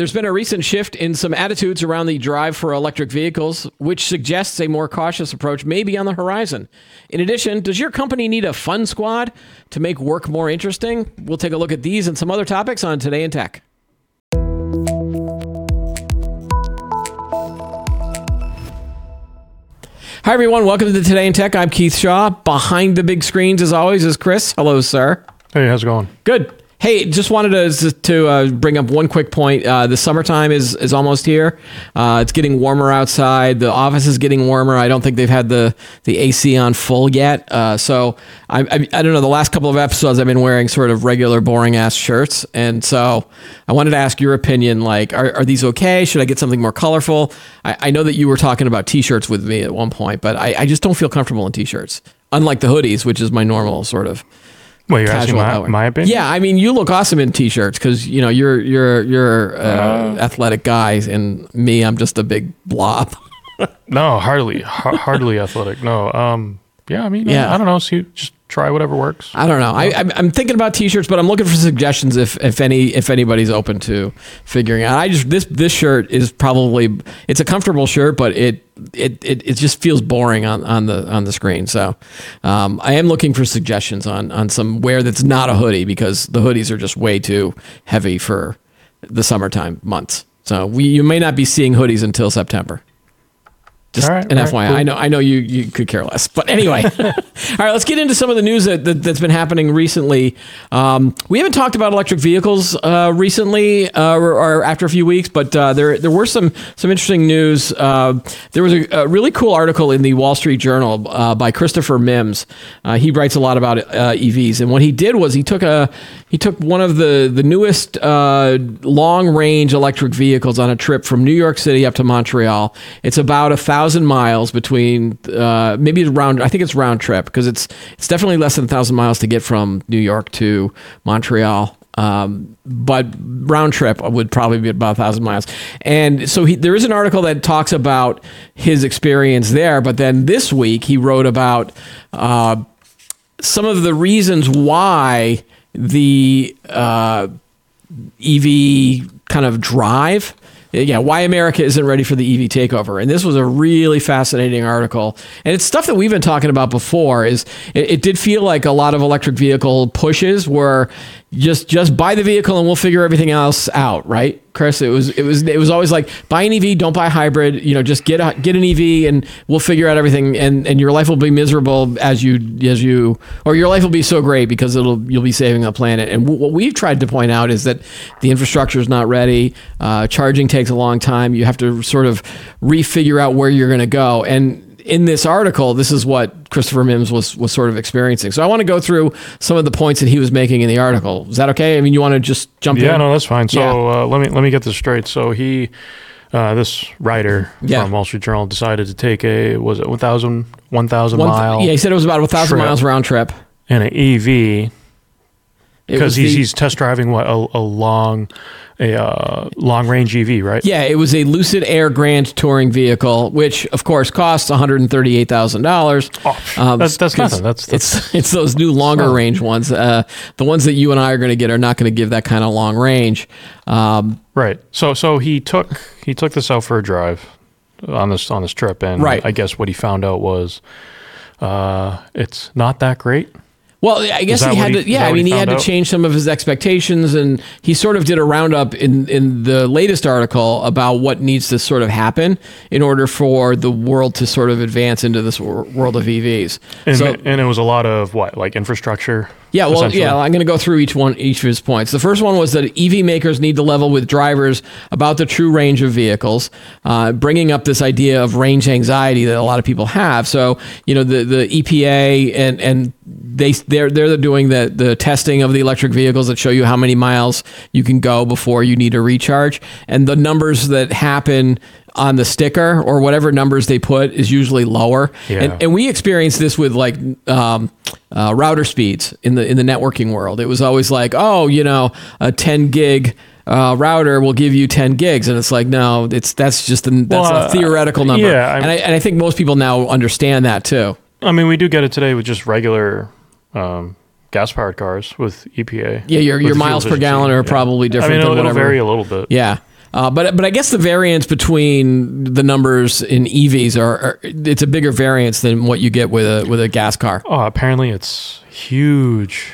There's been a recent shift in some attitudes around the drive for electric vehicles, which suggests a more cautious approach may be on the horizon. In addition, does your company need a fun squad to make work more interesting? We'll take a look at these and some other topics on Today in Tech. Hi, everyone. Welcome to Today in Tech. I'm Keith Shaw. Behind the big screens, as always, is Chris. Hello, sir. Hey, how's it going? Good. Hey, just wanted to to uh, bring up one quick point. Uh, the summertime is is almost here. Uh, it's getting warmer outside. The office is getting warmer. I don't think they've had the the AC on full yet. Uh, so I, I, I don't know. The last couple of episodes, I've been wearing sort of regular boring ass shirts, and so I wanted to ask your opinion. Like, are, are these okay? Should I get something more colorful? I, I know that you were talking about t-shirts with me at one point, but I, I just don't feel comfortable in t-shirts. Unlike the hoodies, which is my normal sort of. Well, you're asking my, my opinion? Yeah, I mean, you look awesome in t-shirts because you know you're you're you're uh, athletic guy, and me, I'm just a big blob. No, hardly, har- hardly athletic. No. Um. Yeah. I mean, Yeah. yeah. I don't know. See, just try whatever works. I don't know. I, I'm, I'm thinking about t-shirts, but I'm looking for suggestions if if any if anybody's open to figuring out. I just this this shirt is probably it's a comfortable shirt, but it it it, it just feels boring on, on the on the screen. So um, I am looking for suggestions on on some wear that's not a hoodie because the hoodies are just way too heavy for the summertime months. So we you may not be seeing hoodies until September. Just right, an right, FYI. cool. I know I know you you could care less, but anyway. all right, let's get into some of the news that, that that's been happening recently. Um, we haven't talked about electric vehicles uh, recently uh, or, or after a few weeks, but uh, there there were some some interesting news. Uh, there was a, a really cool article in the Wall Street Journal uh, by Christopher Mims. Uh, he writes a lot about uh, EVs, and what he did was he took a he took one of the the newest uh, long range electric vehicles on a trip from New York City up to Montreal. It's about a thousand miles between uh, maybe round. I think it's round trip because it's it's definitely less than a thousand miles to get from New York to Montreal. Um, but round trip would probably be about a thousand miles. And so he, there is an article that talks about his experience there. But then this week he wrote about uh, some of the reasons why the uh, EV kind of drive. Yeah, why America isn't ready for the EV takeover, and this was a really fascinating article, and it's stuff that we've been talking about before. Is it, it did feel like a lot of electric vehicle pushes were just just buy the vehicle and we'll figure everything else out, right, Chris? It was it was it was always like buy an EV, don't buy a hybrid. You know, just get a, get an EV and we'll figure out everything, and and your life will be miserable as you as you or your life will be so great because it'll you'll be saving the planet. And w- what we've tried to point out is that the infrastructure is not ready. Uh, charging takes a long time. You have to sort of refigure out where you're going to go. And in this article, this is what Christopher Mims was was sort of experiencing. So I want to go through some of the points that he was making in the article. Is that okay? I mean, you want to just jump Yeah. in? Yeah, no, that's fine. So Yeah. uh, let me let me get this straight. So he, uh, this writer Yeah. from Wall Street Journal, decided to take a was it 1,000 1,000 One- mile yeah, he said it was about a thousand miles round trip. and an EV because he's the- he's test driving what a, a long a uh, long range EV, right? Yeah, it was a Lucid Air Grand touring vehicle, which of course costs one hundred and thirty-eight thousand dollars. Oh, that's that's nothing. That's, that's it's it's those new longer range ones. Uh, the ones that you and I are going to get are not going to give that kind of long range. Um, Right. So so he took he took this out for a drive on this on this trip, and Right. I guess what he found out was uh, it's not that great. Well, I guess he had he- to. Yeah, I mean, he he had to out? change some of his expectations, and he sort of did a roundup in in the latest article about what needs to sort of happen in order for the world to sort of advance into this wor- world of EVs. And, so, and it was a lot of what like infrastructure. Yeah, well, yeah, I'm going to go through each one, each of his points. The first one was that EV makers need to level with drivers about the true range of vehicles, uh, bringing up this idea of range anxiety that a lot of people have. So, you know, the the EPA and and they they're they're doing the the testing of the electric vehicles that show you how many miles you can go before you need a recharge, and the numbers that happen on the sticker or whatever numbers they put is usually lower. Yeah. And, and we experienced this with like um, uh, router speeds in the in the networking world. It was always like, oh, you know, a 10 gig uh, router will give you 10 gigs, and it's like, no, it's that's just a, that's Well, a uh, theoretical number. yeah, I'm- and I and I think most people now understand that too. I mean, we do get it today with just regular um, gas powered cars with EPA. Yeah, your your miles per gallon are Yeah. probably different I mean, than it'll, it'll whatever. vary a little bit. Yeah. Uh, but but I guess the variance between the numbers in EVs are, are it's a bigger variance than what you get with a with a gas car. Oh, apparently it's huge,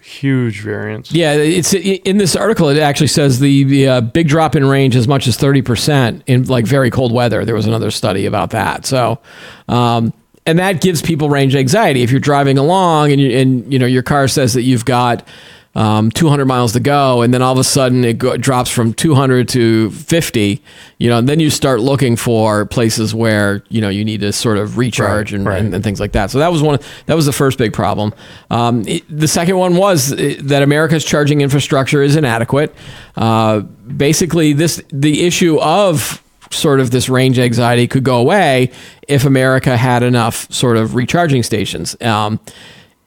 huge variance. Yeah, it's in this article. It actually says the, the uh, big drop in range as much as thirty percent in like very cold weather. There was another study about that. So, um, and that gives people range anxiety. If you're driving along and you, and you know your car says that you've got um, 200 miles to go, and then all of a sudden it go, drops from 200 to 50. You know, and then you start looking for places where you know you need to sort of recharge Right, and, right. and, and things like that. So that was one. That was the first big problem. Um, it- the second one was uh, that America's charging infrastructure is inadequate. Uh, basically, this the issue of sort of this range anxiety could go away if America had enough sort of recharging stations. Um,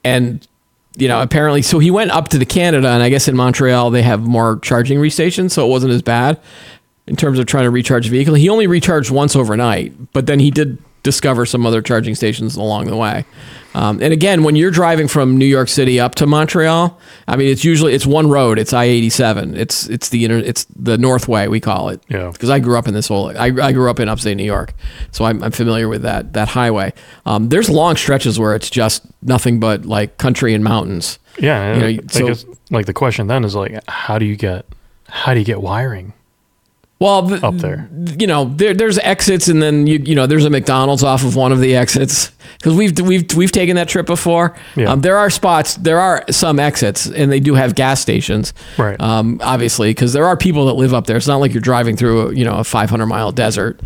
and you know, apparently, so he went up to the Canada, and I guess in Montreal they have more charging stations, so it wasn't as bad in terms of trying to recharge a vehicle. He only recharged once overnight, but then he did discover some other charging stations along the way. Um, and again, when you're driving from New York City up to Montreal, I mean, it's usually it's one road. It's I-87. It's it's the inter, it's the Northway we call it. Yeah. Because I grew up in this whole I, I grew up in upstate New York, so I'm, I'm familiar with that that highway. Um, there's long stretches where it's just nothing but like country and mountains. Yeah, You know, I so- guess like the question then is like, how do you get, how do you get wiring Well, the, up there? you know, there, there's exits, and then you you know, there's a McDonald's off of one of the exits because we've we've we've taken that trip before. Yeah. Um, there are spots, there are some exits, and they do have gas stations. Right. Um, obviously, because there are people that live up there. It's not like you're driving through a, you know a 500 mile desert.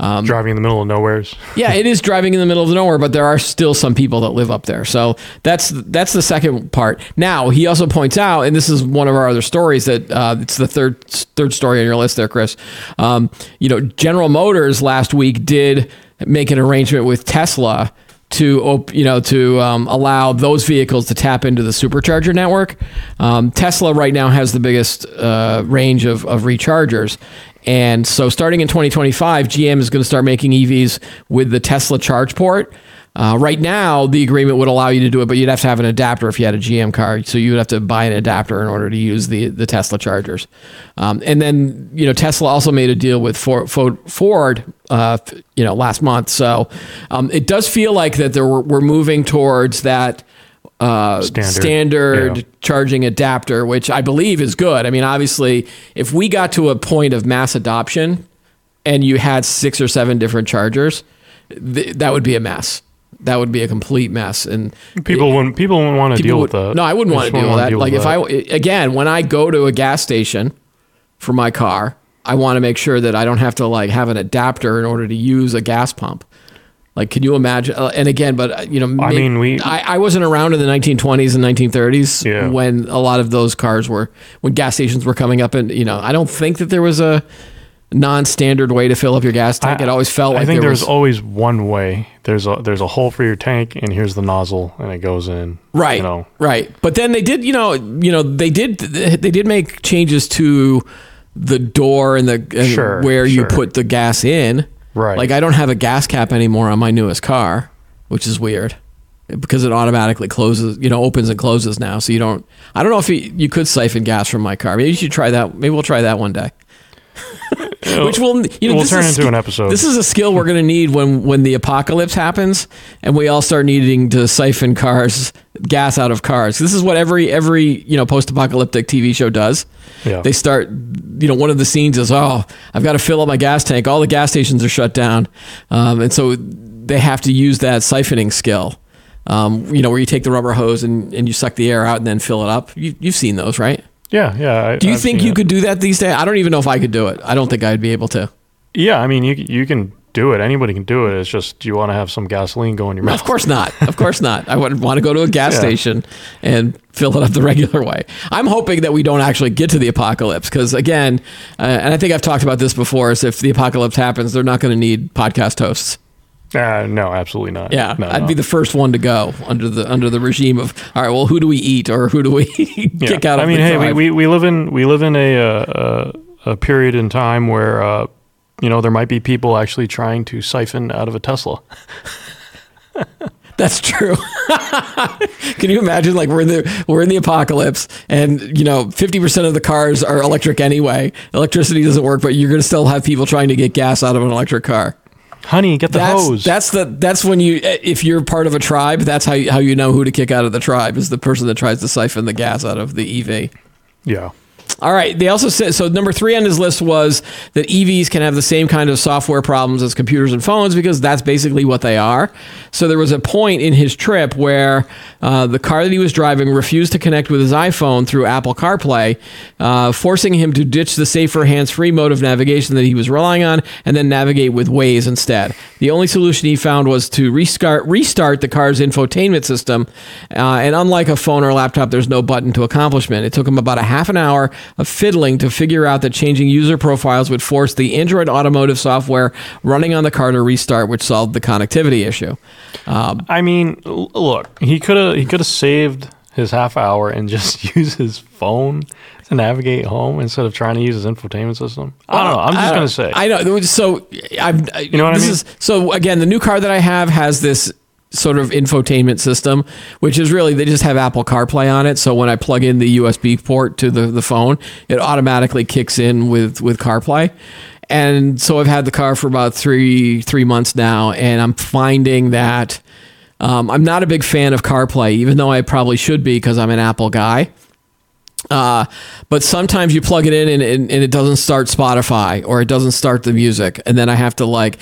Um, Driving in the middle of nowheres. yeah, it is driving in the middle of nowhere, but there are still some people that live up there. So that's that's the second part. Now he also points out, and this is one of our other stories that uh, it's the third third story on your list there, Chris. Um, you know, General Motors last week did make an arrangement with Tesla to op- you know to um, allow those vehicles to tap into the supercharger network. Um, Tesla right now has the biggest uh, range of, of rechargers. And so, starting in 2025, GM is going to start making EVs with the Tesla charge port. Uh, right now, the agreement would allow you to do it, but you'd have to have an adapter if you had a GM car. So you would have to buy an adapter in order to use the the Tesla chargers. Um, and then, you know, Tesla also made a deal with For- Fo- Ford, uh, you know, last month. So um, it does feel like that there were, we're moving towards that uh, Standard. standard Yeah. charging adapter, which I believe is good. I mean, obviously, if we got to a point of mass adoption and you had six or seven different chargers, th- that would be a mess. That would be a complete mess. And People wouldn't, people wouldn't want to deal would- with that. No, I wouldn't want to deal with that. wanna Like if that. I again, when I go to a gas station for my car, I want to make sure that I don't have to like have an adapter in order to use a gas pump. Like, can you imagine? Uh, and again, but uh, you know, I may- mean, we- I, I wasn't around in the 1920s and 1930s Yeah. when a lot of those cars were when gas stations were coming up, and you know, I don't think that there was a non-standard way to fill up your gas tank. I- it always felt like I think there there's was always one way. There's a there's a hole for your tank, and here's the nozzle, and it goes in. right You know, right but then they did you know you know they did they did make changes to the door and the and Sure, where you put the gas in Right. like i don't have a gas cap anymore on my newest car which is weird because it automatically closes you know opens and closes now so you don't i don't know if you, you could siphon gas from my car maybe you should try that maybe we'll try that one day which will you know We'll this turn is into an episode. This is a skill we're going to need when when the apocalypse happens and we all start needing to siphon cars gas out of cars. This is what every every you know post-apocalyptic TV show does. Yeah. They start you know one of the scenes is oh I've got to fill up my gas tank. All the gas stations are shut down, um, and so they have to use that siphoning skill. Um, you know where you take the rubber hose and, and you suck the air out and then fill it up. You, you've seen those, right? Yeah, yeah. I, Do you I've think you it. could do that these days? I don't even know if I could do it. I don't think I'd be able to. Yeah, I mean, you you can do it. Anybody can do it. It's just do you want to have some gasoline go in your mouth. Of course not. Of course not. I wouldn't want to go to a gas Yeah. station and fill it up the regular way. I'm hoping that we don't actually get to the apocalypse because, again, uh, and I think I've talked about this before, is if the apocalypse happens, they're not going to need podcast hosts. Uh, no, absolutely not. Yeah, no, I'd no. be the first one to go under the under the regime of all right. Well, who do we eat or who do we kick out? Of I mean, hey, we, we, we live in we live in a uh, a, a period in time where uh, you know there might be people actually trying to siphon out of a Tesla. That's true. Can you imagine? Like we're in the we're in the apocalypse, and you know, fifty percent of the cars are electric anyway. Electricity doesn't work, but you're going to still have people trying to get gas out of an electric car. Honey, get the That's hose. that's the that's when you if you're part of a tribe, that's how you, how you know who to kick out of the tribe is the person that tries to siphon the gas out of the EV. yeah. All right. They also said so. Number three on his list was that EVs can have the same kind of software problems as computers and phones because that's basically what they are. So there was a point in his trip where uh, the car that he was driving refused to connect with his iPhone through Apple CarPlay, uh, forcing him to ditch the safer hands-free mode of navigation that he was relying on and then navigate with Waze instead. The only solution he found was to restart restart the car's infotainment system. Uh, and unlike a phone or laptop, there's no button to accomplishment. It took him about a half an hour fiddling to figure out that changing user profiles would force the Android automotive software running on the car to restart, which solved the connectivity issue. Um, I mean, look, he could have he could have saved his half hour and just use his phone to navigate home instead of trying to use his infotainment system. I don't know. I'm just gonna say. I know. So I'm. You know what I this mean? Is, so again, the new car that I have has this sort of infotainment system, which is really they just have Apple CarPlay on it. So when I plug in the USB port to the, the phone, it automatically kicks in with with CarPlay. And so I've had the car for about three three months now, and I'm finding that um, I'm not a big fan of CarPlay, even though I probably should be because I'm an Apple guy. Uh, but sometimes you plug it in and, and, and it doesn't start Spotify or it doesn't start the music. And then I have to like,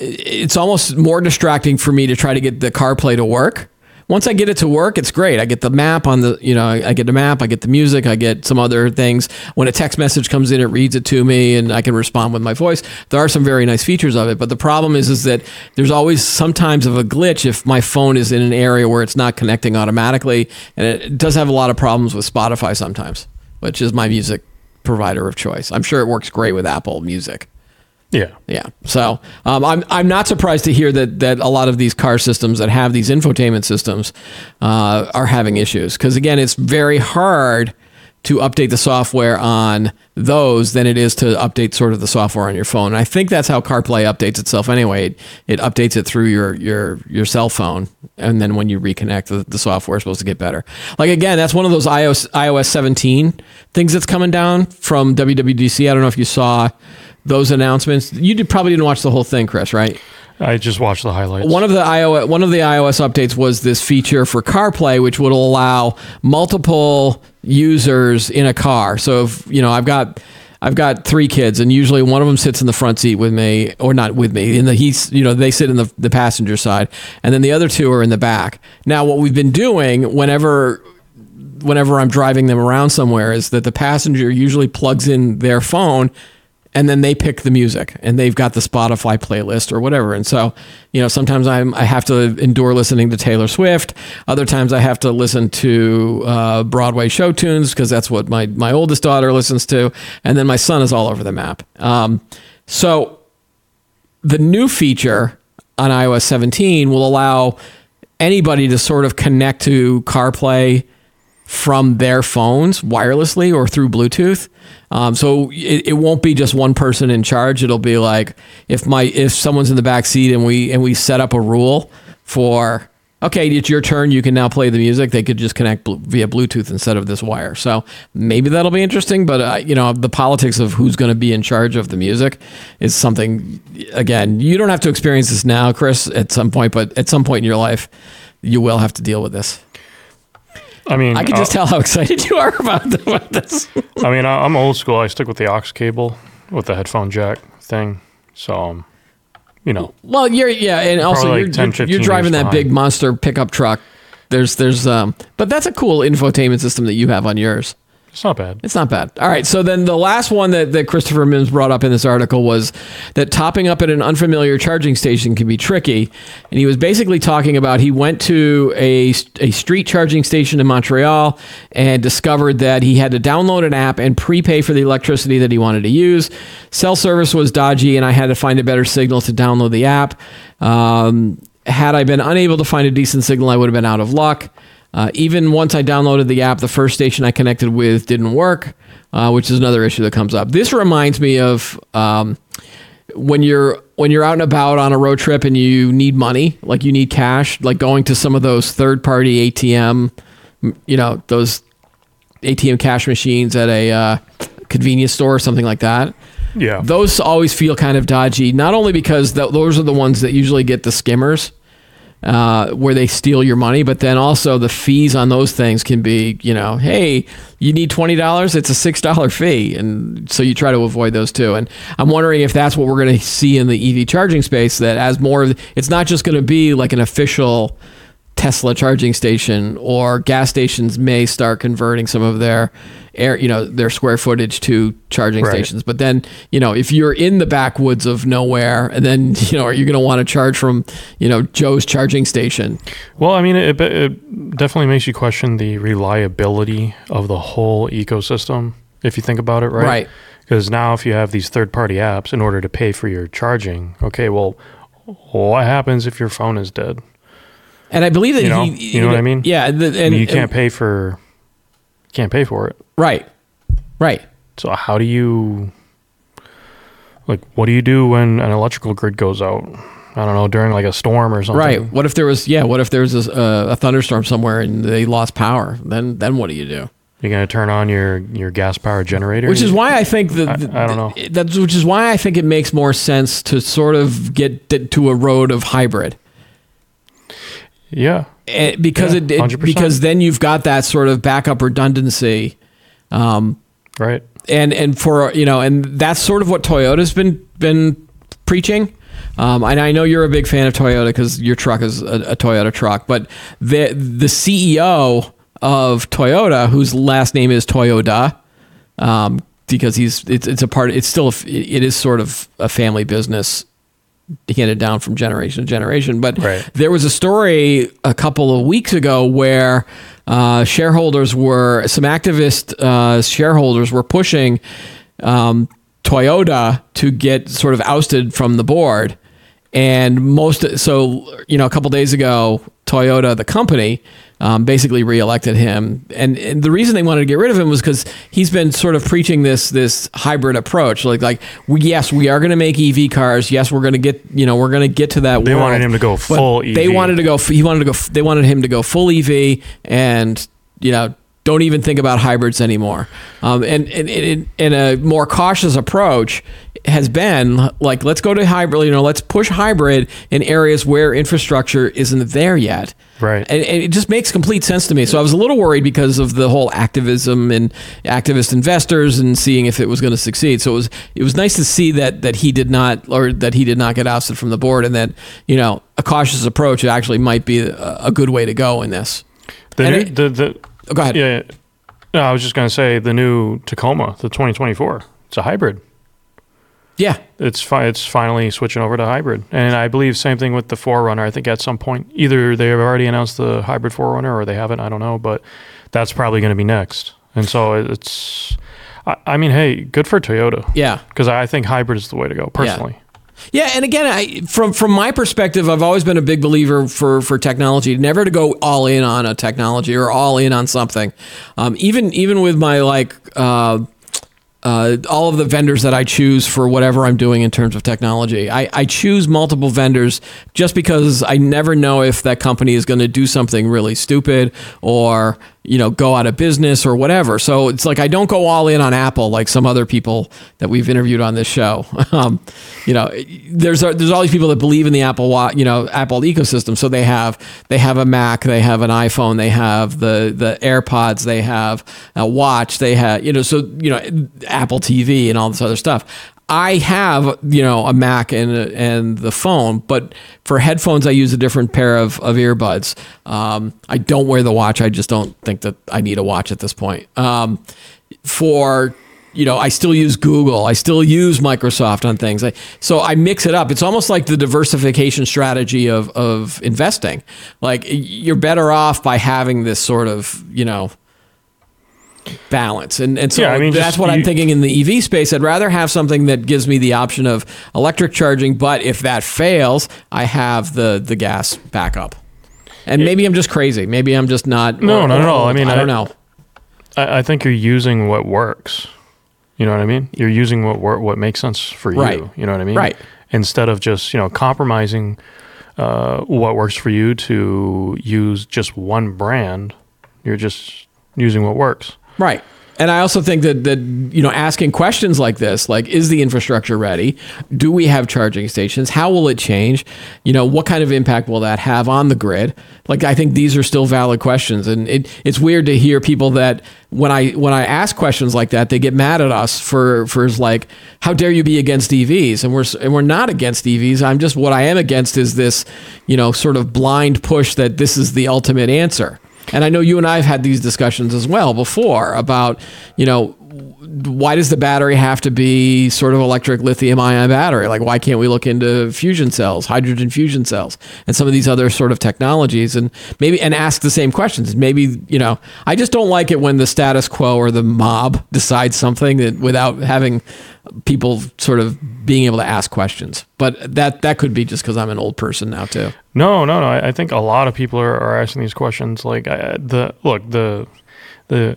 it's almost more distracting for me to try to get the CarPlay to work. Once I get it to work, it's great. I get the map on the, you know, I get the map, I get the music, I get some other things. When a text message comes in, it reads it to me and I can respond with my voice. There are some very nice features of it, but the problem is is that there's always sometimes of a glitch if my phone is in an area where it's not connecting automatically and it does have a lot of problems with Spotify sometimes, which is my music provider of choice. I'm sure it works great with Apple Music. Yeah. Yeah. So um, I'm I'm not surprised to hear that that a lot of these car systems that have these infotainment systems uh, are having issues because again, it's very hard to update the software on those than it is to update sort of the software on your phone. And I think that's how CarPlay updates itself anyway. It, it updates it through your your your cell phone, and then when you reconnect, the, the software is supposed to get better. Like again, that's one of those iOS iOS 17 things that's coming down from WWDC. I don't know if you saw those announcements. You did, probably didn't watch the whole thing, Chris, right? I just watched the highlights. One of the iOS one of the iOS updates was this feature for CarPlay, which would allow multiple users in a car. So if you know, I've got I've got three kids, and usually one of them sits in the front seat with me, or not with me. In the he's you know they sit in the the passenger side, and then the other two are in the back. Now, what we've been doing whenever whenever I'm driving them around somewhere is that the passenger usually plugs in their phone and then they pick the music and they've got the Spotify playlist or whatever. And so, you know, sometimes I'm, I have to endure listening to Taylor Swift. Other times I have to listen to uh, Broadway show tunes because that's what my, my oldest daughter listens to. And then my son is all over the map. Um, so the new feature on iOS 17 will allow anybody to sort of connect to CarPlay from their phones wirelessly or through Bluetooth. Um, so it, it won't be just one person in charge. It'll be like if my if someone's in the back seat and we and we set up a rule for okay, it's your turn. You can now play the music. They could just connect bl- via Bluetooth instead of this wire. So maybe that'll be interesting. But uh, you know, the politics of who's going to be in charge of the music is something. Again, you don't have to experience this now, Chris, at some point, but at some point in your life, you will have to deal with this. I mean, I can just tell how excited you are about, about this. uh, I mean, I- I'm old school. I stick with the aux cable with the headphone jack thing. So, um, you know, Well, you're yeah, and also Probably you're, 10, you're, you're driving that big monster pickup truck. There's there's um, but that's a cool infotainment system that you have on yours. It's not bad. It's not bad. All right. So then the last one that, that Christopher Mims brought up in this article was that topping up at an unfamiliar charging station can be tricky. And he was basically talking about he went to a, a street charging station in Montreal and discovered that he had to download an app and prepay for the electricity that he wanted to use. Cell service was dodgy, and I had to find a better signal to download the app. Um, had I been unable to find a decent signal, I would have been out of luck. Uh, even once I downloaded the app, the first station I connected with didn't work, uh, which is another issue that comes up. This reminds me of um, when you're when you're out and about on a road trip and you need money, like you need cash, like going to some of those third party ATM, you know, those ATM cash machines at a uh, convenience store or something like that. Yeah. Those always feel kind of dodgy, not only because th- those are the ones that usually get the skimmers, uh, where they steal your money, but then also the fees on those things can be, you know, hey, you need twenty dollars, it's a six dollar fee, and so you try to avoid those too. And I'm wondering if that's what we're going to see in the EV charging space. That as more, of it's not just going to be like an official Tesla charging station or gas stations may start converting some of their air, you know, their square footage to charging Right. stations. But then, you know, if you're in the backwoods of nowhere and then, you know, are you going to want to charge from, you know, Joe's charging station? Well, I mean, it, it definitely makes you question the reliability of the whole ecosystem if you think about it, right? Right. Because now, if you have these third-party apps in order to pay for your charging, okay, well, what happens if your phone is dead? And I believe that You know- he, you know what I mean? Yeah. The, and And you can't and- pay for, can't pay for it. Right. Right. So how do you, like, what do you do when an electrical grid goes out? I don't know during like a storm or something. Right. What if there was, yeah, what if there was a, a thunderstorm somewhere and they lost power? Then, then what do you do? You're gonna turn on your your gas power generator. Which is why I think that I- I don't know. That's which is why I think it makes more sense to sort of get to a road of hybrid. yeah. Eh, because Yeah, it, it because then you've got that sort of backup redundancy Right. and and for you know and that's sort of what Toyota's been been preaching. Um, and I know you're a big fan of Toyota because your truck is a, a Toyota truck, but the the CEO of Toyota, whose last name is Toyota, um, because he's it's, it's a part it's still a it is sort of a family business handed down from generation to generation. But Right. there was a story a couple of weeks ago where uh, shareholders were some activist uh, shareholders were pushing um, Toyota to get sort of ousted from the board. And most, so you know, a couple days ago, Toyota, the company, um, basically reelected him. And, and the reason they wanted to get rid of him was because he's been sort of preaching this this hybrid approach. Like like we, yes, we are going to make EV cars. Yes, we're going to get you know we're going to get to that. They world. wanted him to go full They EV. wanted to go. He wanted to go. They wanted him to go full EV and you know don't even think about hybrids anymore. Um, and, and, and, and a more cautious approach has been like, let's go to hybrid, you know, let's push hybrid in areas where infrastructure isn't there yet. Right. And, and it just makes complete sense to me. So I was a little worried because of the whole activism and activist investors and seeing if it was going to succeed. So it was it was nice to see that that he did not or that he did not get ousted from the board and that you know a cautious approach actually might be a, a good way to go in this. The new, it- the the Oh, go ahead. yeah. No, I was just gonna say the new Tacoma, the 2024. It's a hybrid. Yeah. It's fi- it's finally switching over to hybrid, and I believe same thing with the 4Runner. I think at some point either they have already announced the hybrid 4Runner or they haven't. I don't know, but that's probably going to be next. And so it's, I, I mean, hey, good for Toyota Yeah. because I think hybrid is the way to go personally. Yeah, and again, I, from from my perspective, I've always been a big believer for for technology, never to go all in on a technology or all in on something. Um, even even with my like. Uh, uh, all of the vendors that I choose for whatever I'm doing in terms of technology. I, I choose multiple vendors just because I never know if that company is going to do something really stupid or you know go out of business or whatever. So it's like I don't go all in on Apple like some other people that we've interviewed on this show. Um, you know, there's there's all these people that believe in the Apple you know Apple ecosystem. So they have they have a Mac, they have an iPhone, they have the the AirPods, they have a watch, they have you know so you know Apple TV and all this other stuff. I have you know a Mac and and the phone, but for headphones I use a different pair of of earbuds. Um, I don't wear the watch. I just don't think that I need a watch at this point. Um, for you know, I still use Google. I still use Microsoft on things. I, so I mix it up. It's almost like the diversification strategy of of investing. Like you're better off by having this sort of you know balance. And and so Yeah, I mean, that's just what I'm thinking in the EV space. I'd rather have something that gives me the option of electric charging, but if that fails, I have the the gas backup. And maybe I'm just crazy. Maybe I'm just not. No, not at all. I mean, I don't know. I, I think you're using what works. You know what I mean? You're using what wor- what makes sense for Right. you. You know what I mean? Right. instead of just you know compromising uh, what works for you to use just one brand. You're just using what works. Right. And I also think that that you know asking questions like this, like is the infrastructure ready? Do we have charging stations? How will it change? You know, what kind of impact will that have on the grid? Like I think these are still valid questions, and it, it's weird to hear people that when I when I ask questions like that, they get mad at us for for like how dare you be against EVs? And we're and we're not against EVs. I'm just what I am against is this, you know, sort of blind push that this is the ultimate answer. And I know you and I have had these discussions as well before about, you know, why does the battery have to be sort of electric lithium ion battery? Like, why can't we look into fusion cells, hydrogen fusion cells, and some of these other sort of technologies and maybe and ask the same questions? Maybe, you know, I just don't like it when the status quo or the mob decides something that without having people sort of being able to ask questions. But that that could be just because I'm an old person now too. No, no, no. I, I think a lot of people are, are asking these questions. Like I, the look the the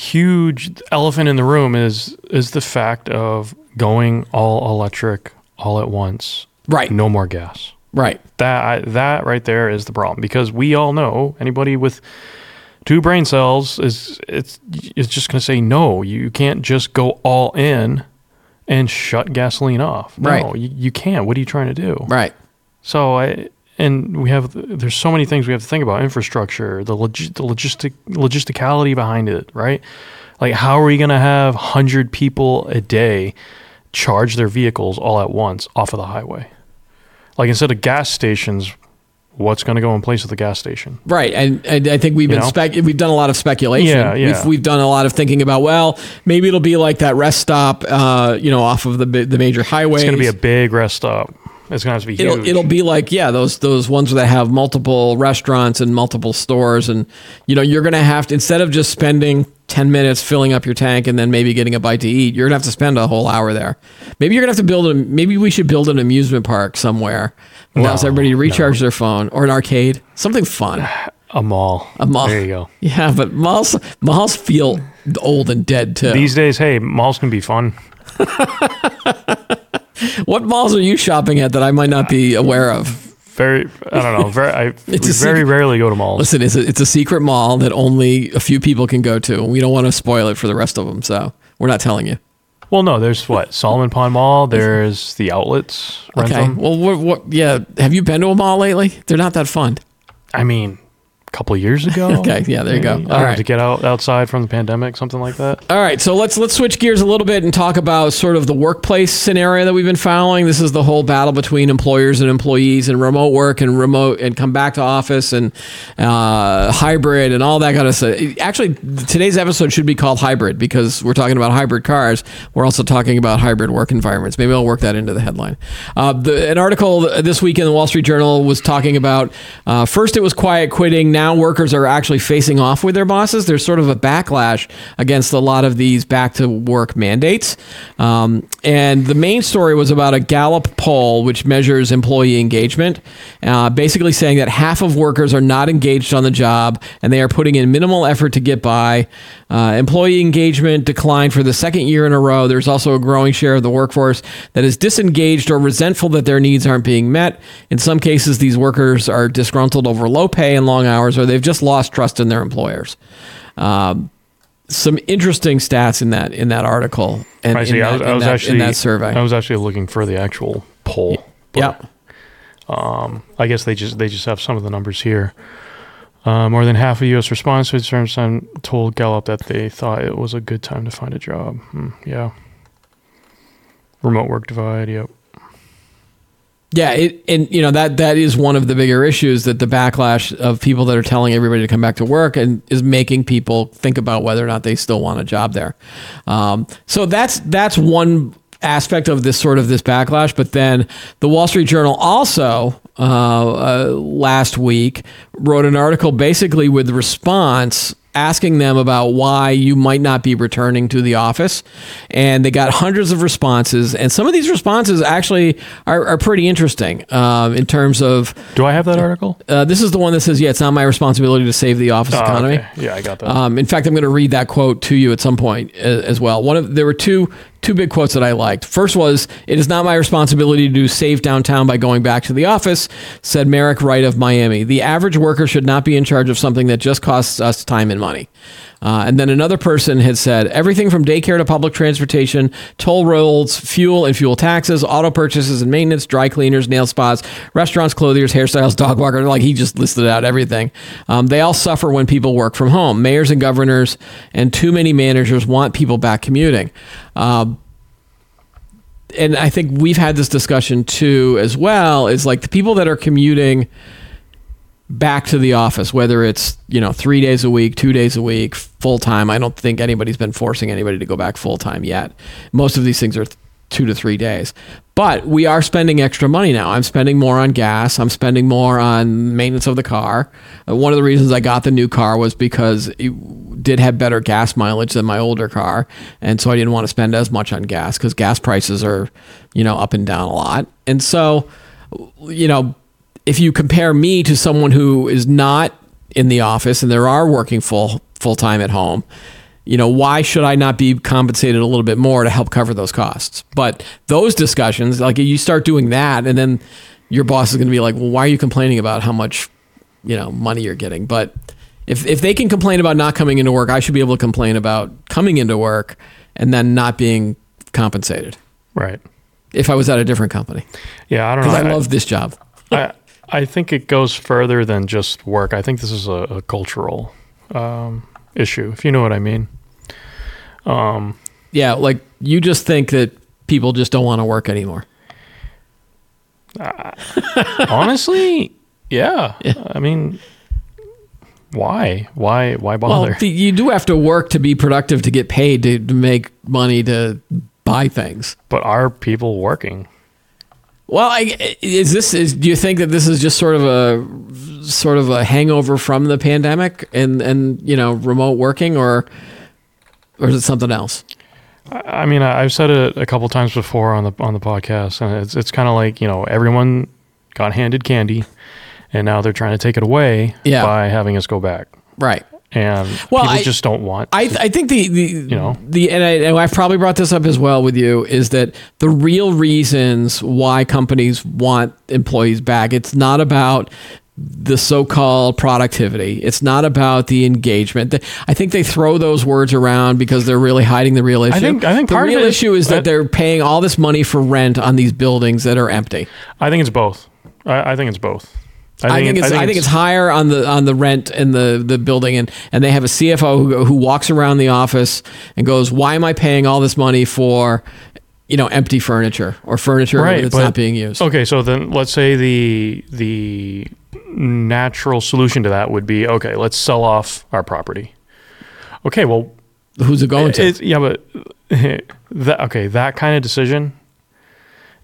huge elephant in the room is is the fact of going all electric all at once. Right. No more gas. Right. That I, that right there is the problem because we all know anybody with two brain cells is it's it's just going to say no. You can't just go all in and shut gasoline off. No, Right. you, you can't. What are you trying to do? Right. So I and we have there's so many things we have to think about infrastructure, the log, the logistic logisticality behind it, right? Like how are we going to have 100 people a day charge their vehicles all at once off of the highway? Like instead of gas stations, what's going to go in place of the gas station? Right, and, and I think we've You been spec- we've done a lot of speculation. Yeah, yeah. We've, we've done a lot of thinking about well, maybe it'll be like that rest stop, uh, you know, off of the the major highway. It's going to be a big rest stop. It's going to have to be huge. It'll, it'll be like yeah those those ones that have multiple restaurants and multiple stores and you know you're gonna have to instead of just spending 10 minutes filling up your tank and then maybe getting a bite to eat you're gonna have to spend a whole hour there maybe you're gonna have to build a maybe we should build an amusement park somewhere that allows everybody to recharge their phone or an arcade something fun a mall. a mall There you go. yeah but malls malls feel old and dead too These days, hey, malls can be fun. what malls are you shopping at that I might not be aware of Very, I don't know. Very, I we very secret- rarely go to malls. Listen, it's a, it's a secret mall that only a few people can go to. We don't want to spoil it for the rest of them, so we're not telling you. Well, no, there's what Solomon Pond Mall. There's the outlets. Okay. Wrentham. Well, what, what? Yeah. Have you been to a mall lately? They're not that fun. I mean, couple years ago. Okay, yeah, there you go. All right. to get out outside from the pandemic, something like that. All right, so let's let's switch gears a little bit and talk about sort of the workplace scenario that we've been following. This is the whole battle between employers and employees, and remote work and remote and come back to office and uh, hybrid and all that kind of stuff. Actually, today's episode should be called hybrid because we're talking about hybrid cars. We're also talking about hybrid work environments. Maybe I'll work that into the headline. Uh, the, an article this week in the Wall Street Journal was talking about uh, first it was quiet quitting. Now workers are actually facing off with their bosses. There's sort of a backlash against a lot of these back to work mandates. Um, and the main story was about a Gallup poll, which measures employee engagement, uh, basically saying that half of workers are not engaged on the job and they are putting in minimal effort to get by. Uh, employee engagement declined for the second year in a row. There's also a growing share of the workforce that is disengaged or resentful that their needs aren't being met. In some cases, these workers are disgruntled over low pay and long hours, or they've just lost trust in their employers. Um, some interesting stats in that in that article and I in, see. that, I was, I was that- actually in that survey. I was actually looking for the actual poll. but, yeah. Um, I guess they just they just have some of the numbers here. Uh, more than half of U.S. respondents told Gallup that they thought it was a good time to find a job. Hmm, yeah. Remote work divide. Yep. Yeah, it, and you know that that is one of the bigger issues that the backlash of people that are telling everybody to come back to work and is making people think about whether or not they still want a job there. Um, so that's that's one aspect of this sort of this backlash. But then the Wall Street Journal also uh, uh, last week wrote an article basically with response asking them about why you might not be returning to the office. And they got hundreds of responses. And some of these responses actually are, are pretty interesting um, in terms of Do I have that article? uh, this is the one that says, yeah, it's not my responsibility to save the office Oh, economy. okay. Yeah, I got that. Um, in fact, I'm going to read that quote to you at some point uh, as well. One of there were two two big quotes that I liked. First was, "It is not my responsibility to do save downtown by going back to the office," said Merrick Wright of Miami. "The average worker should not be in charge of something that just costs us time and money." Uh, and then another person had said everything from daycare to public transportation, toll roads, fuel and fuel taxes, auto purchases and maintenance, dry cleaners, nail spas, restaurants, clothiers, hairstyles, dog walkers. Like he just listed out everything. Um, they all suffer when people work from home. Mayors and governors and too many managers want people back commuting. Um, and I think we've had this discussion too, as well. Is like the people that are commuting back to the office, whether it's you know three days a week, two days a week, full time. I don't think anybody's been forcing anybody to go back full time yet. Most of these things are th- two to three days, but we are spending extra money now. I'm spending more on gas. I'm spending more on maintenance of the car. Uh, one of the reasons I got the new car was because it did have better gas mileage than my older car, and so I didn't want to spend as much on gas because gas prices are you know up and down a lot, and so you know if you compare me to someone who is not in the office and there are working full full time at home, you know, why should I not be compensated a little bit more to help cover those costs? But those discussions, like you start doing that, and then your boss is going to be like, "Well, why are you complaining about how much, you know, money you're getting?" But if if they can complain about not coming into work, I should be able to complain about coming into work and then not being compensated. Right. If I was at a different company, Yeah, I don't know. because I love this job. I, I think it goes further than just work. I think this is a, a cultural um, issue, if you know what I mean. Um, Yeah, like you just think that people just don't want to work anymore. honestly, yeah. I mean, why? Why? Why Well, bother? you do have to work to be productive to get paid to, to make money to buy things. but are people working? Well, I, is this is do you think that this is just sort of a sort of a hangover from the pandemic and and you know remote working or or is it something else? I mean, I've said it a couple times before on the on the podcast, and it's it's kind of like you know everyone got handed candy, and now they're trying to take it away Yeah. by having us go back, Right. And Well, people I- just don't want. I, I think the, the You know? the and, I, and I've probably brought this up as well with you is that the real reasons why companies want employees back it's not about the so-called productivity it's not about the engagement I think they throw those words around because they're really hiding the real issue I think- I think the part of real is- issue is that they're paying all this money for rent on these buildings that are empty I think it's both. I, I think it's both. I think, it- it's I think, it's higher on the on the rent in the the building and and they have a CFO who who walks around the office and goes, "Why am I paying all this money for you know empty furniture or furniture Right, that's but- not being used?" Okay, so then let's say the the natural solution to that would be okay, let's sell off our property. Okay, well, Who's it going to? it's, yeah, but that okay, that kind of decision,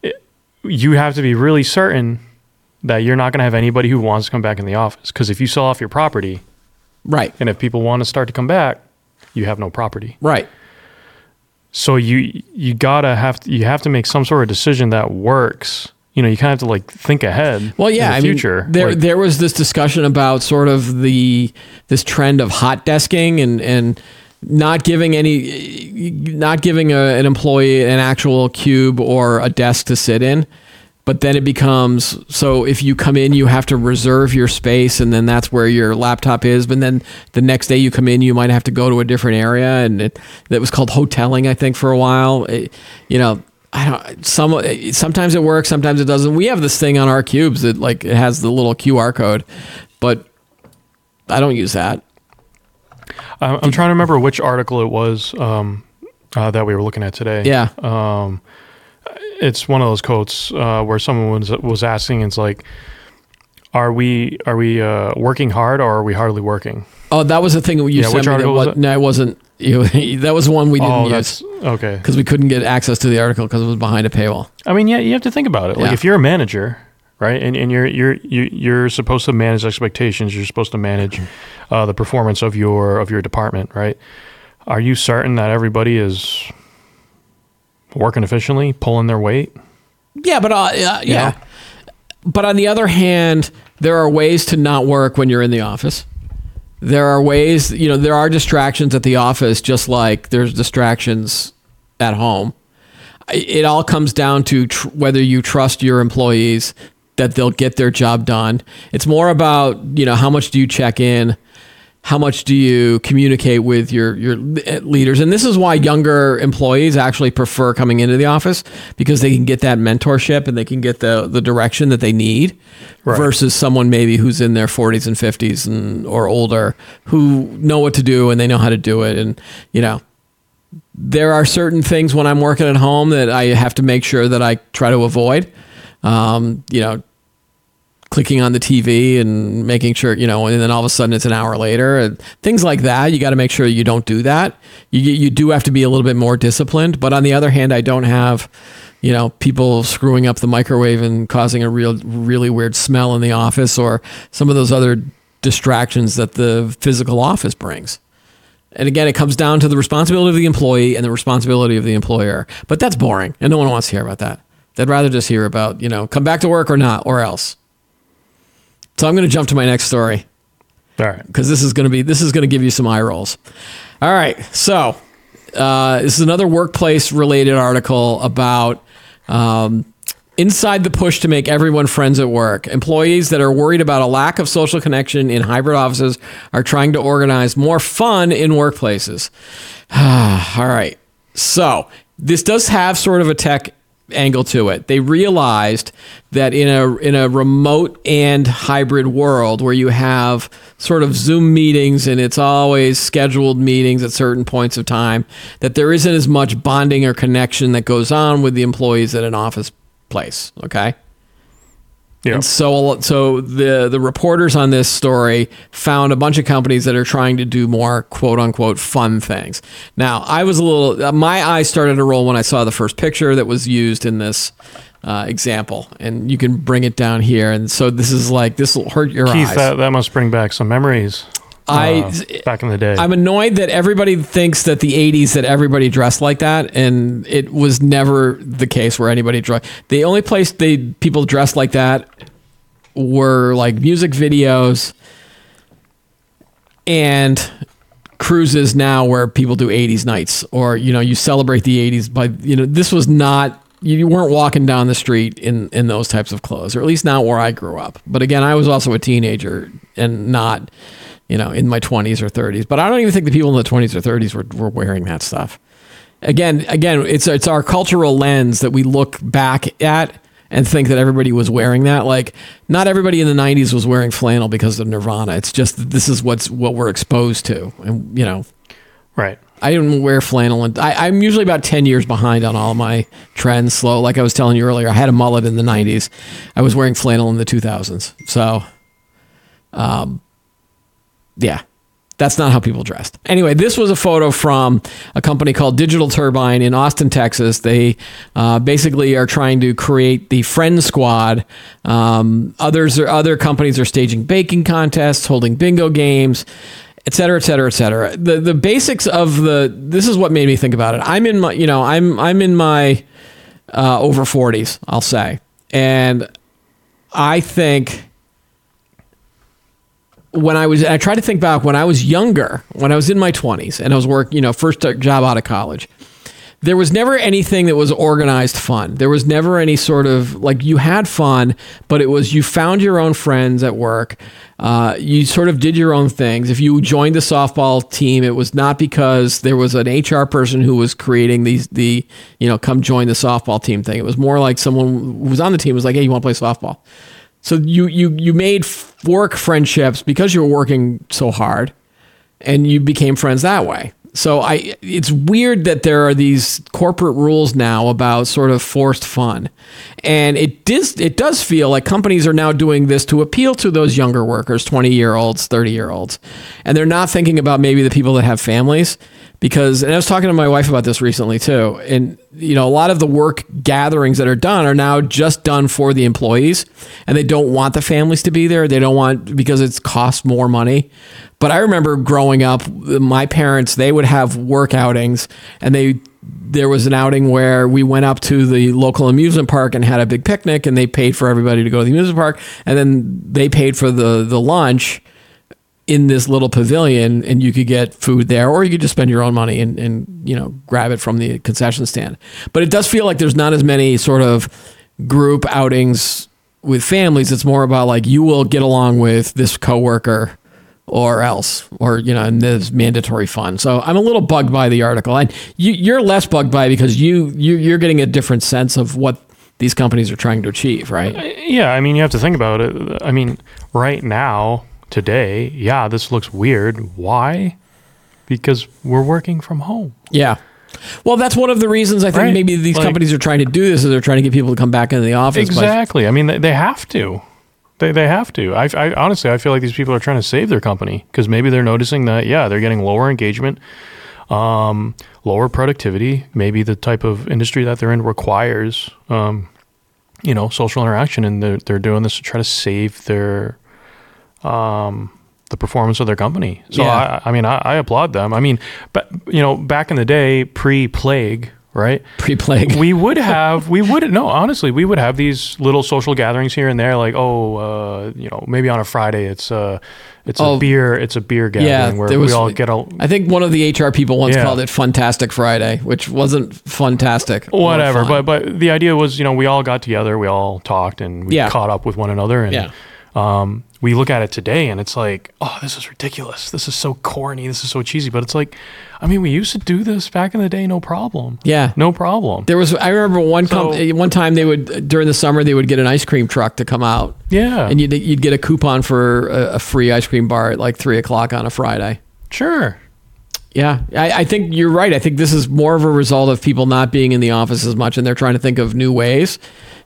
it, you have to be really certain that you're not going to have anybody who wants to come back in the office. Because if you sell off your property, right, and if people want to start to come back, you have no property. right. So you you gotta have to, you have to make some sort of decision that works. You know, you kind of have to like think ahead. Well, yeah, in the I future. mean, there Like, there was this discussion about sort of the this trend of hot desking and and not giving any not giving a, an employee an actual cube or a desk to sit in. But then it becomes so if you come in, you have to reserve your space, and then that's where your laptop is. But then the next day you come in, you might have to go to a different area, and it, that was called hoteling, I think, for a while. It- you know, I don't. Some sometimes it works, sometimes it doesn't. We have this thing on our cubes that like it has the little QR code, but I don't use that. I'm, I'm trying to remember which article it was um, uh, that we were looking at today. Yeah, Um, it's one of those quotes uh, where someone was was asking, it's like, "Are we are we uh, working hard or are we hardly working?" Oh, that was the thing that you Yeah, sent me. That was was, it? no, it wasn't. You, that was the one we didn't oh, use okay. because we couldn't get access to the article because it was behind a paywall. I mean, yeah, you have to think about it. Like Yeah. if you're a manager, right, and, and you're you're you- you're supposed to manage expectations. You're supposed to manage uh, the performance of your of your department, right? Are you certain that everybody is working efficiently, pulling their weight? Yeah, but uh, yeah, yeah. But on the other hand, there are ways to not work when you're in the office. There are ways, you know, there are distractions at the office, just like there's distractions at home. it all comes down to tr- whether you trust your employees that they'll get their job done. It's more about, you know, how much do you check in? How much do you communicate with your your leaders? And this is why younger employees actually prefer coming into the office because they can get that mentorship and they can get the the direction that they need Right. versus someone maybe who's in their 40s and 50s and or older who know what to do and they know how to do it and you know there are certain things when I'm working at home that I have to make sure that I try to avoid. Um, you know, clicking on the TV and making sure, you know, and then all of a sudden it's an hour later and things like that. You got to make sure you don't do that. You, you do have to be a little bit more disciplined. But on the other hand, I don't have, you know, people screwing up the microwave and causing a real, really weird smell in the office or some of those other distractions that the physical office brings. And again, it comes down to the responsibility of the employee and the responsibility of the employer. But that's boring, and no one wants to hear about that. They'd rather just hear about, you know, come back to work or not, or else. So I'm going to jump to my next story All right. because this is going to be this is going to give you some eye rolls. All right, so uh, this is another workplace related article about um, inside the push to make everyone friends at work. Employees that are worried about a lack of social connection in hybrid offices are trying to organize more fun in workplaces. All right, so this does have sort of a tech angle to it. They realized that in a in a remote and hybrid world where you have sort of Zoom meetings and it's always scheduled meetings at certain points of time, that there isn't as much bonding or connection that goes on with the employees at an office place. Okay. Yeah. And so, so the the reporters on this story found a bunch of companies that are trying to do more quote unquote fun things. Now, I was a little, my eyes started to roll when I saw the first picture that was used in this uh, example, and you can bring it down here. And so this is like this will hurt your Keith, eyes. that, that must bring back some memories. I- uh, back in the day. I'm annoyed that everybody thinks that the 80s that everybody dressed like that, and it was never the case where anybody dressed. The only place they people dressed like that were like music videos and cruises now where people do 80s nights or you know you celebrate the 80s by you know this was not you weren't walking down the street in in those types of clothes or at least not where I grew up but again I was also a teenager and not you know in my 20s or 30s but I don't even think the people in the 20s or 30s were, were wearing that stuff again again it's it's our cultural lens that we look back at and think that everybody was wearing that like not everybody in the 90s was wearing flannel because of nirvana it's just that this is what's what we're exposed to and you know right. I didn't wear flannel, and I, I'm usually about ten years behind on all my trends. Slow, like I was telling you earlier, I had a mullet in the '90s. I was wearing flannel in the 2000s. So, um, yeah, that's not how people dressed. Anyway, this was a photo from a company called Digital Turbine in Austin, Texas. They uh, basically are trying to create the Friend Squad. Um, others are other companies are staging baking contests, holding bingo games et cetera, et cetera, et cetera. The the basics of the this is what made me think about it. I'm in my you know I'm I'm in my uh, over 40s, I'll say, and I think when I was I try to think back when I was younger, when I was in my 20s, and I was work you know first job out of college. There was never anything that was organized fun. There was never any sort of like you had fun, but it was you found your own friends at work. Uh, you sort of did your own things. If you joined the softball team, it was not because there was an HR person who was creating these the you know come join the softball team thing. It was more like someone who was on the team was like, hey, you want to play softball? So you you you made work friendships because you were working so hard, and you became friends that way. So I it's weird that there are these corporate rules now about sort of forced fun. And it does it does feel like companies are now doing this to appeal to those younger workers, 20-year-olds, 30-year-olds. And they're not thinking about maybe the people that have families because and I was talking to my wife about this recently too. And you know, a lot of the work gatherings that are done are now just done for the employees and they don't want the families to be there. They don't want because it's cost more money. But I remember growing up, my parents they would have work outings, and they there was an outing where we went up to the local amusement park and had a big picnic, and they paid for everybody to go to the amusement park, and then they paid for the the lunch. In this little pavilion and you could get food there or you could just spend your own money and, and you know grab it from the concession stand. But it does feel like there's not as many sort of group outings with families. It's more about like you will get along with this coworker or else or you know and there's mandatory fun. So i'm a little bugged by the article. And you, you're less bugged by because you, you you're getting a different sense of what these companies are trying to achieve right? Uh, yeah, I mean, you have to think about it. I mean, right now, today, yeah, this looks weird. Why? Because we're working from home. Yeah. Well, that's one of the reasons I think Right. maybe these Like- companies are trying to do this is they're trying to get people to come back into the office. by- Exactly. I mean, they, they have to. They, they have to. I, I honestly, I feel like these people are trying to save their company because maybe they're noticing that, yeah, they're getting lower engagement, um, lower productivity. Maybe the type of industry that they're in requires, um, you know, social interaction, and they're they're doing this to try to save their, um, the performance of their company. So Yeah. I, I mean, I, I applaud them. I mean, but you know, back in the day, pre-plague, right? pre-plague. we would have we would no honestly we would have these little social gatherings here and there like oh uh, you know maybe on a friday it's uh it's Oh. a beer it's a beer gathering yeah, where was. we all get a I think one of the HR people once Yeah. called it "Funtastic Friday," which wasn't fantastic. whatever but but the idea was you know we all got together we all talked and we Yeah. caught up with one another and Yeah. Um we look at it today and it's like oh this is ridiculous this is so corny this is so cheesy but it's like i mean we used to do this back in the day no problem yeah, no problem There was. I remember one com- one time they would during the summer they would get an ice cream truck to come out, yeah and you'd you'd get a coupon for a, a free ice cream bar at like three o'clock on a Friday. sure Yeah, I, I think you're right. I think this is more of a result of people not being in the office as much, and they're trying to think of new ways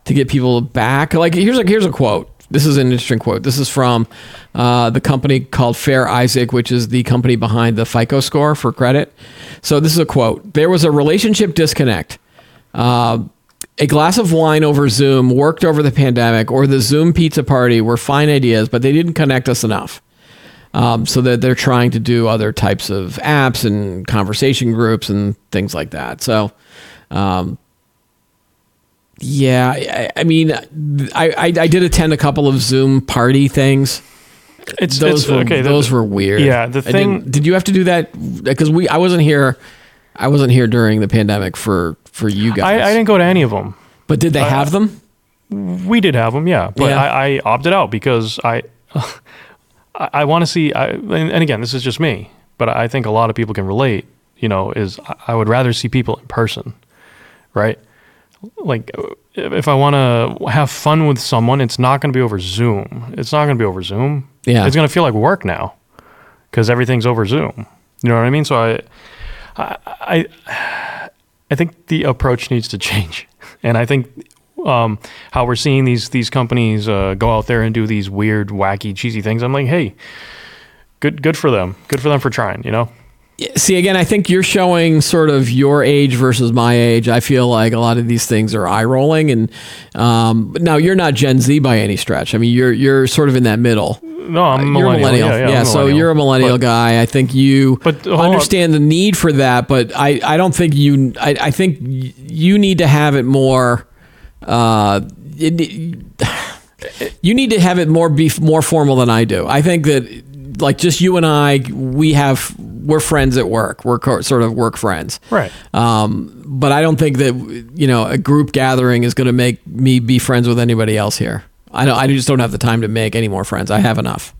to get people back. Like here's a here's a quote. This is an interesting quote. This is from uh, the company called Fair Isaac, which is the company behind the FICO score for credit. So this is a quote. There was a relationship disconnect. Uh, a glass of wine over Zoom worked over the pandemic, or the Zoom pizza party were fine ideas, but they didn't connect us enough um, so that they're trying to do other types of apps and conversation groups and things like that. So, um, yeah, I, I mean, I, I I did attend a couple of Zoom party things. it's Those it's were okay the- those were weird. yeah, the thing- didn't- you have to do that because we I wasn't here. I wasn't here during the pandemic for for you guys. I, I didn't go to any of them but did they have them? We did have them, yeah, but Yeah. I, I opted out because I I, want to see. I, and, and again, this is just me, but I think a lot of people can relate. You know, is I would rather see people in person, right? Like, if I want to have fun with someone, it's not going to be over Zoom. It's not going to be over Zoom. Yeah. it's going to feel like work now because everything's over Zoom. You know what I mean? So I, I, I, I think the approach needs to change, and I think um, how we're seeing these these companies uh, go out there and do these weird, wacky, cheesy things. I'm like, hey, good good for them. Good for them for trying. You know? See, again, I think you're showing sort of your age versus my age. I feel like a lot of these things are eye rolling, and um, now you're not Gen Z by any stretch. I mean, you're you're sort of in that middle. No, I'm You're a millennial. millennial, Yeah, yeah, I'm so you're a millennial But- guy. I think you But, hold on. understand the need for that, but I, I don't think you. I, I think you need to have it more. Uh, it, you need to have it more be more formal than I do. I think that like just you and I, we have we're friends at work. We're co- sort of work friends. Right. Um, but I don't think that you know a group gathering is going to make me be friends with anybody else here. I don't. I just don't have the time to make any more friends. I have enough.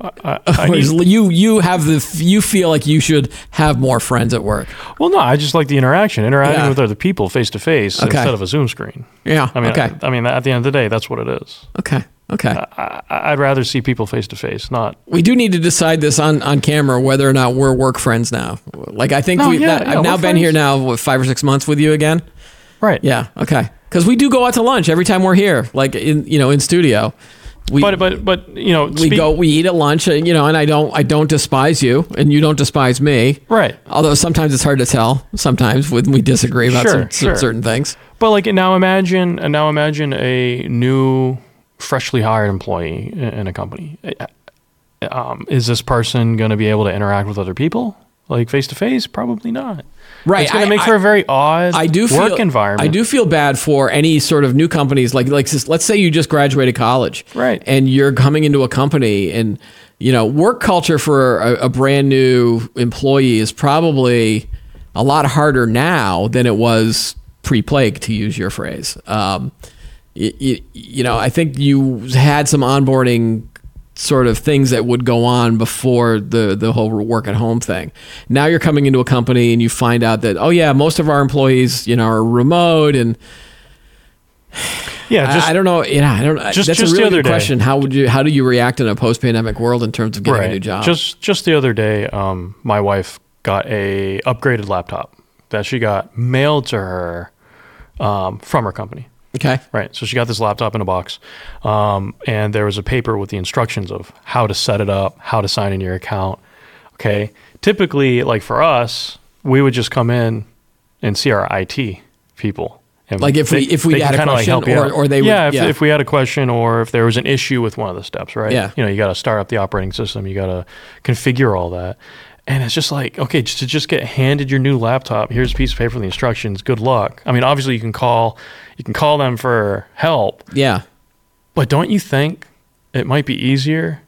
I, I need- you you have the you feel like you should have more friends at work. well, no, I just like the interaction, interacting Yeah. with other people face to face instead of a Zoom screen. Yeah. I mean, okay. I, I mean, at the end of the day, that's what it is. okay. Okay. I, I'd rather see people face to face, not we do need to decide this on, on camera whether or not we're work friends now. Like I think No, we, yeah, that- yeah, I've now been here now what, five or six months with you again. right. Yeah. Okay. Because we do go out to lunch every time we're here, like in you know in studio. We, But but but you know, we speak- go we eat at lunch, you know, and I don't I don't despise you, and you don't despise me. right. Although sometimes it's hard to tell. Sometimes when we disagree about Sure, sure. certain things. But like now imagine and now imagine a new freshly hired employee in a company. Um, is this person going to be able to interact with other people like face to face? Probably not. Right, It's going to make I- for a very odd I do work feel, environment. I do feel bad for any sort of new companies like like let's say you just graduated college, Right. And you're coming into a company, and you know work culture for a, a brand new employee is probably a lot harder now than it was pre-plague, to use your phrase. Um, you, you know, I think you had some onboarding sort of things that would go on before the the whole work at home thing. Now you're coming into a company and you find out that oh yeah, most of our employees you know are remote and yeah, just I, I don't know. Yeah, I don't. just- that's just a the really other good day. question. How would you? How do you react in a post pandemic world in terms of getting a new job? Just just the other day, um, my wife got a upgraded laptop that she got mailed to her um, from her company. Okay. Right. So she got this laptop in a box, um, and there was a paper with the instructions of how to set it up, how to sign in your account. Okay. Typically, like for us, we would just come in and see our IT people. And Like if we- if we had a question help or- or they would- yeah if, yeah. if we had a question or if there was an issue with one of the steps, right? Yeah. You know, you got to start up the operating system, you got to configure all that. And it's just like, okay, just to just get handed your new laptop, here's a piece of paper with the instructions. Good luck. I mean, obviously you can call, you can call them for help, Yeah. but don't you think it might be easier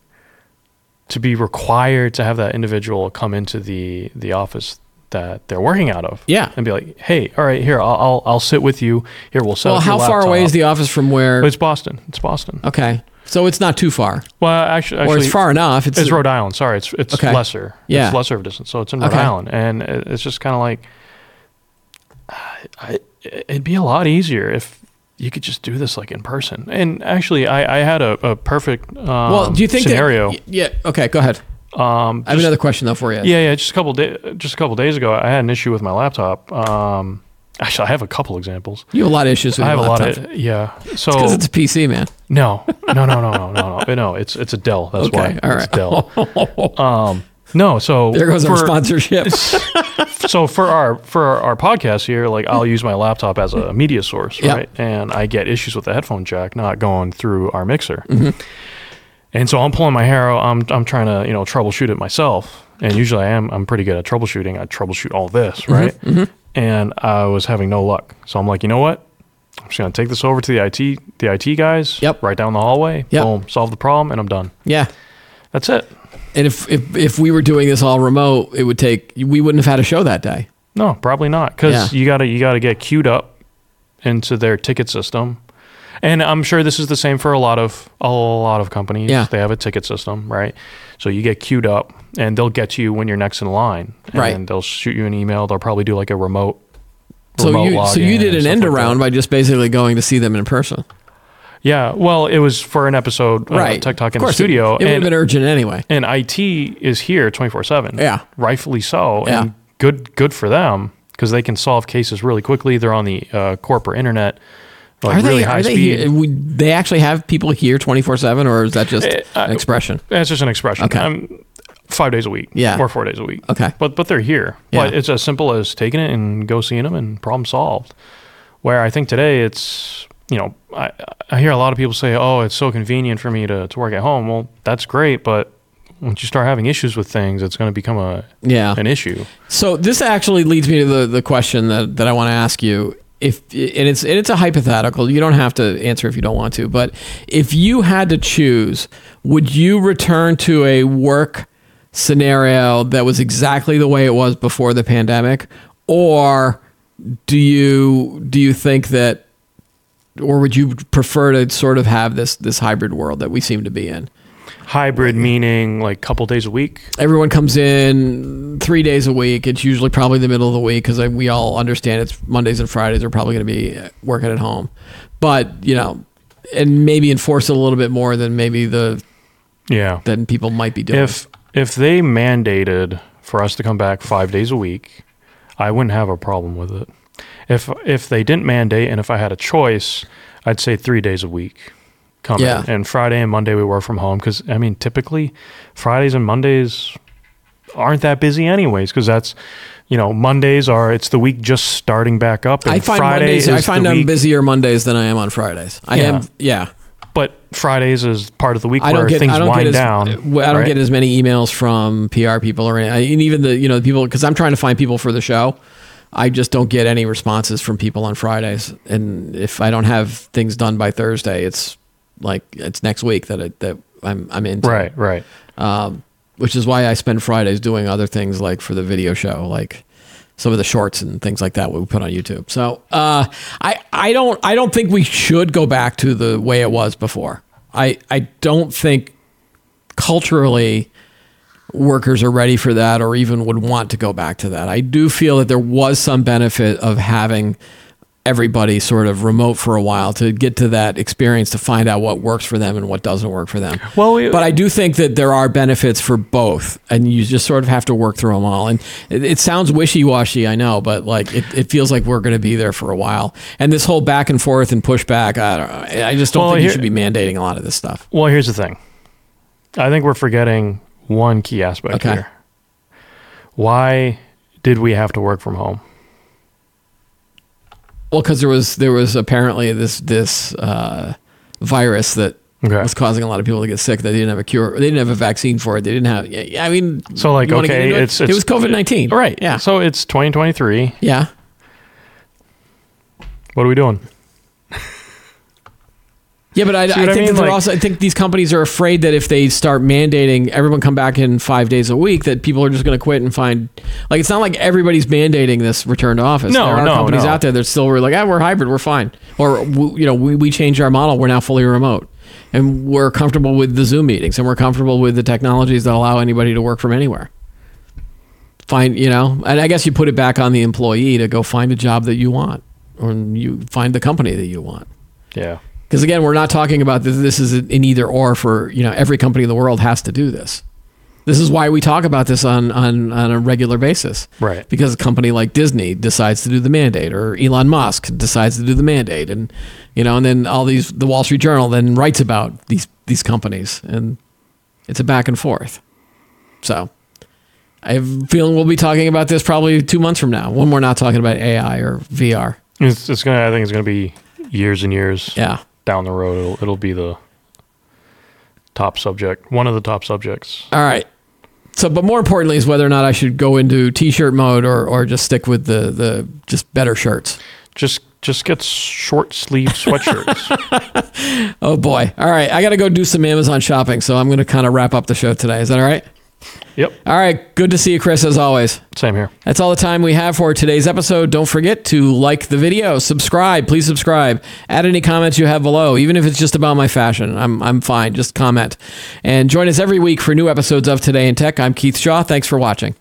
to be required to have that individual come into the the office that they're working out of? Yeah. and be like, hey, all right, here, I'll I'll, I'll sit with you. Here, we'll set Well, how far away is the office from where? It's Boston. It's Boston. okay, so it's not too far, Well, actually, or it's far enough. It's, It's Rhode Island. Sorry, it's it's Okay. lesser. Yeah. it's lesser of a distance. So it's in Rhode Okay. Island, and it's just kind of like, I, it'd be a lot easier if you could just do this like in person. And actually, I, I had a, a perfect um, well, do you think scenario. That, yeah. Okay. Go ahead. um, I have another question though for you. yeah, yeah. Just a couple day, just a couple days ago, I had an issue with my laptop. Um, actually, I have a couple examples. You have a lot of issues with I have a lot of yeah. So because it's a PC, man. no, no, no, no, no, no, no, no. It's it's a Dell. That's Okay, why. all It's. Dell. Um, no, so There goes our for- sponsorship. so for our for our, our podcast here, like I'll use my laptop as a media source, Yep. right? And I get issues with the headphone jack not going through our mixer. Mm-hmm. And so I'm pulling my hair out. I'm I'm trying to you know troubleshoot it myself. And usually I am I'm pretty good at troubleshooting. I troubleshoot all this, Mm-hmm. right? And I was having no luck. So I'm like, you know what? I'm just gonna take this over to the IT the IT guys. Yep. Right down the hallway. Yep. Boom. Solve the problem, and I'm done. yeah. That's it. And if, if if we were doing this all remote, it would take we wouldn't have had a show that day. No, probably not, because Yeah. you gotta you gotta get queued up into their ticket system, and I'm sure this is the same for a lot of a lot of companies. Yeah. they have a ticket system, right? So you get queued up, and they'll get you when you're next in line, and Right. they'll shoot you an email. They'll probably do like a remote. So remote you so you did an end like around that. by just basically going to see them in person. Yeah, well, it was for an episode, uh, right. Tech Talk in the studio, It, it would have been urgent anyway. and IT is here 24 seven. Yeah. rightfully so, Yeah. and good good for them because they can solve cases really quickly. They're on the uh, corporate internet, like Are really they high are they speed. here, we, they actually have people here 24/7 or is that just uh, I- an expression? It's just an expression. Okay. I'm five days a week, Yeah. or four days a week. Okay. but but they're here. Yeah. But it's as simple as taking it and go seeing them and problem solved. Where I think today it's you know I I hear a lot of people say, oh, it's so convenient for me to to work at home. Well, that's great, but once you start having issues with things, it's going to become a Yeah. an issue. So this actually leads me to the, the question that, that I want to ask you. If and it's and it's a hypothetical. You don't have to answer if you don't want to. But if you had to choose, would you return to a work scenario that was exactly the way it was before the pandemic, or do you do you think that, or would you prefer to sort of have this this hybrid world that we seem to be in? Hybrid meaning like couple days a week. everyone comes in three days a week. It's usually probably the middle of the week because we all understand it's Mondays and Fridays are probably going to be working at home. But you know, and maybe enforce it a little bit more than maybe the Yeah. than people might be doing. If if they mandated for us to come back five days a week, I wouldn't have a problem with it. If if they didn't mandate and if I had a choice, I'd say three days a week. Come Yeah. in. And Friday and Monday we work from home because I mean typically Fridays and Mondays aren't that busy anyways because that's you know Mondays are it's the week just starting back up and I find Friday Mondays. I find I'm week, busier Mondays than I am on Fridays. I Yeah. am. Yeah. but Fridays is part of the week I don't where get. things I don't wind get as. down. I don't right? get as many emails from PR people or any, and even the you know the people because I'm trying to find people for the show. I just don't get any responses from people on Fridays, and if I don't have things done by Thursday, it's like it's next week that it, that I'm I'm into. Right, right. Um, which is why I spend Fridays doing other things like for the video show, like some of the shorts and things like that we put on YouTube. So uh, I I don't I don't think we should go back to the way it was before. I I don't think culturally workers are ready for that or even would want to go back to that. I do feel that there was some benefit of having everybody sort of remote for a while to get to that experience to find out what works for them and what doesn't work for them. Well, we- but I do think that there are benefits for both, and you just sort of have to work through them all. And it, it sounds wishy washy, I know, but like it, it feels like we're going to be there for a while. And this whole back and forth and pushback, I don't. I just don't Well, think here- you should be mandating a lot of this stuff. Well, here's the thing. I think we're forgetting one key aspect Okay. here. Why did we have to work from home? Well, because there was there was apparently this this uh, virus that Okay. was causing a lot of people to get sick. That they didn't have a cure. They didn't have a vaccine for it. They didn't have. I mean, So, like, you wanna get okay, it? it's- it was COVID nineteen. Right. Yeah. So it's 2023. Yeah. What are we doing? Yeah, but I, I what I think mean? that they're Like- also. I think these companies are afraid that if they start mandating everyone come back in five days a week, that people are just going to quit and find. Like it's not like everybody's mandating this return to office. No, there are no, companies no. out there that still were like, ah, we're hybrid, we're fine, or you know, we we changed our model, we're now fully remote, and we're comfortable with the Zoom meetings, and we're comfortable with the technologies that allow anybody to work from anywhere. Find you know, and I guess you put it back on the employee to go find a job that you want, or you find the company that you want. Yeah. Because again, we're not talking about this, this is an either or for you know every company in the world has to do this. This is why we talk about this on on, on a regular basis. Right. Because a company like Disney decides to do the mandate, or Elon Musk decides to do the mandate, and you know, and then all these the Wall Street Journal then writes about these these companies, and it's a back and forth. So. I have a feeling we'll be talking about this probably two months from now when we're not talking about AI or VR. It's, it's gonna. I think it's gonna be years and years Yeah. Down the road. It'll, it'll be the top subject, one of the top subjects. All right. So, but more importantly is whether or not I should go into t-shirt mode or, or just stick with the, the just better shirts. Just just get short sleeve sweatshirts. Oh boy. All right. I got to go do some Amazon shopping. So I'm going to kind of wrap up the show today. Is that all right? Yep. All right. Good to see you, Chris, as always. Same here. That's all the time we have for today's episode. Don't forget to like the video, subscribe, please subscribe. Add any comments you have below, even if it's just about my fashion. I'm, I'm fine. Just comment. And join us every week for new episodes of Today in Tech. I'm Keith Shaw. Thanks for watching.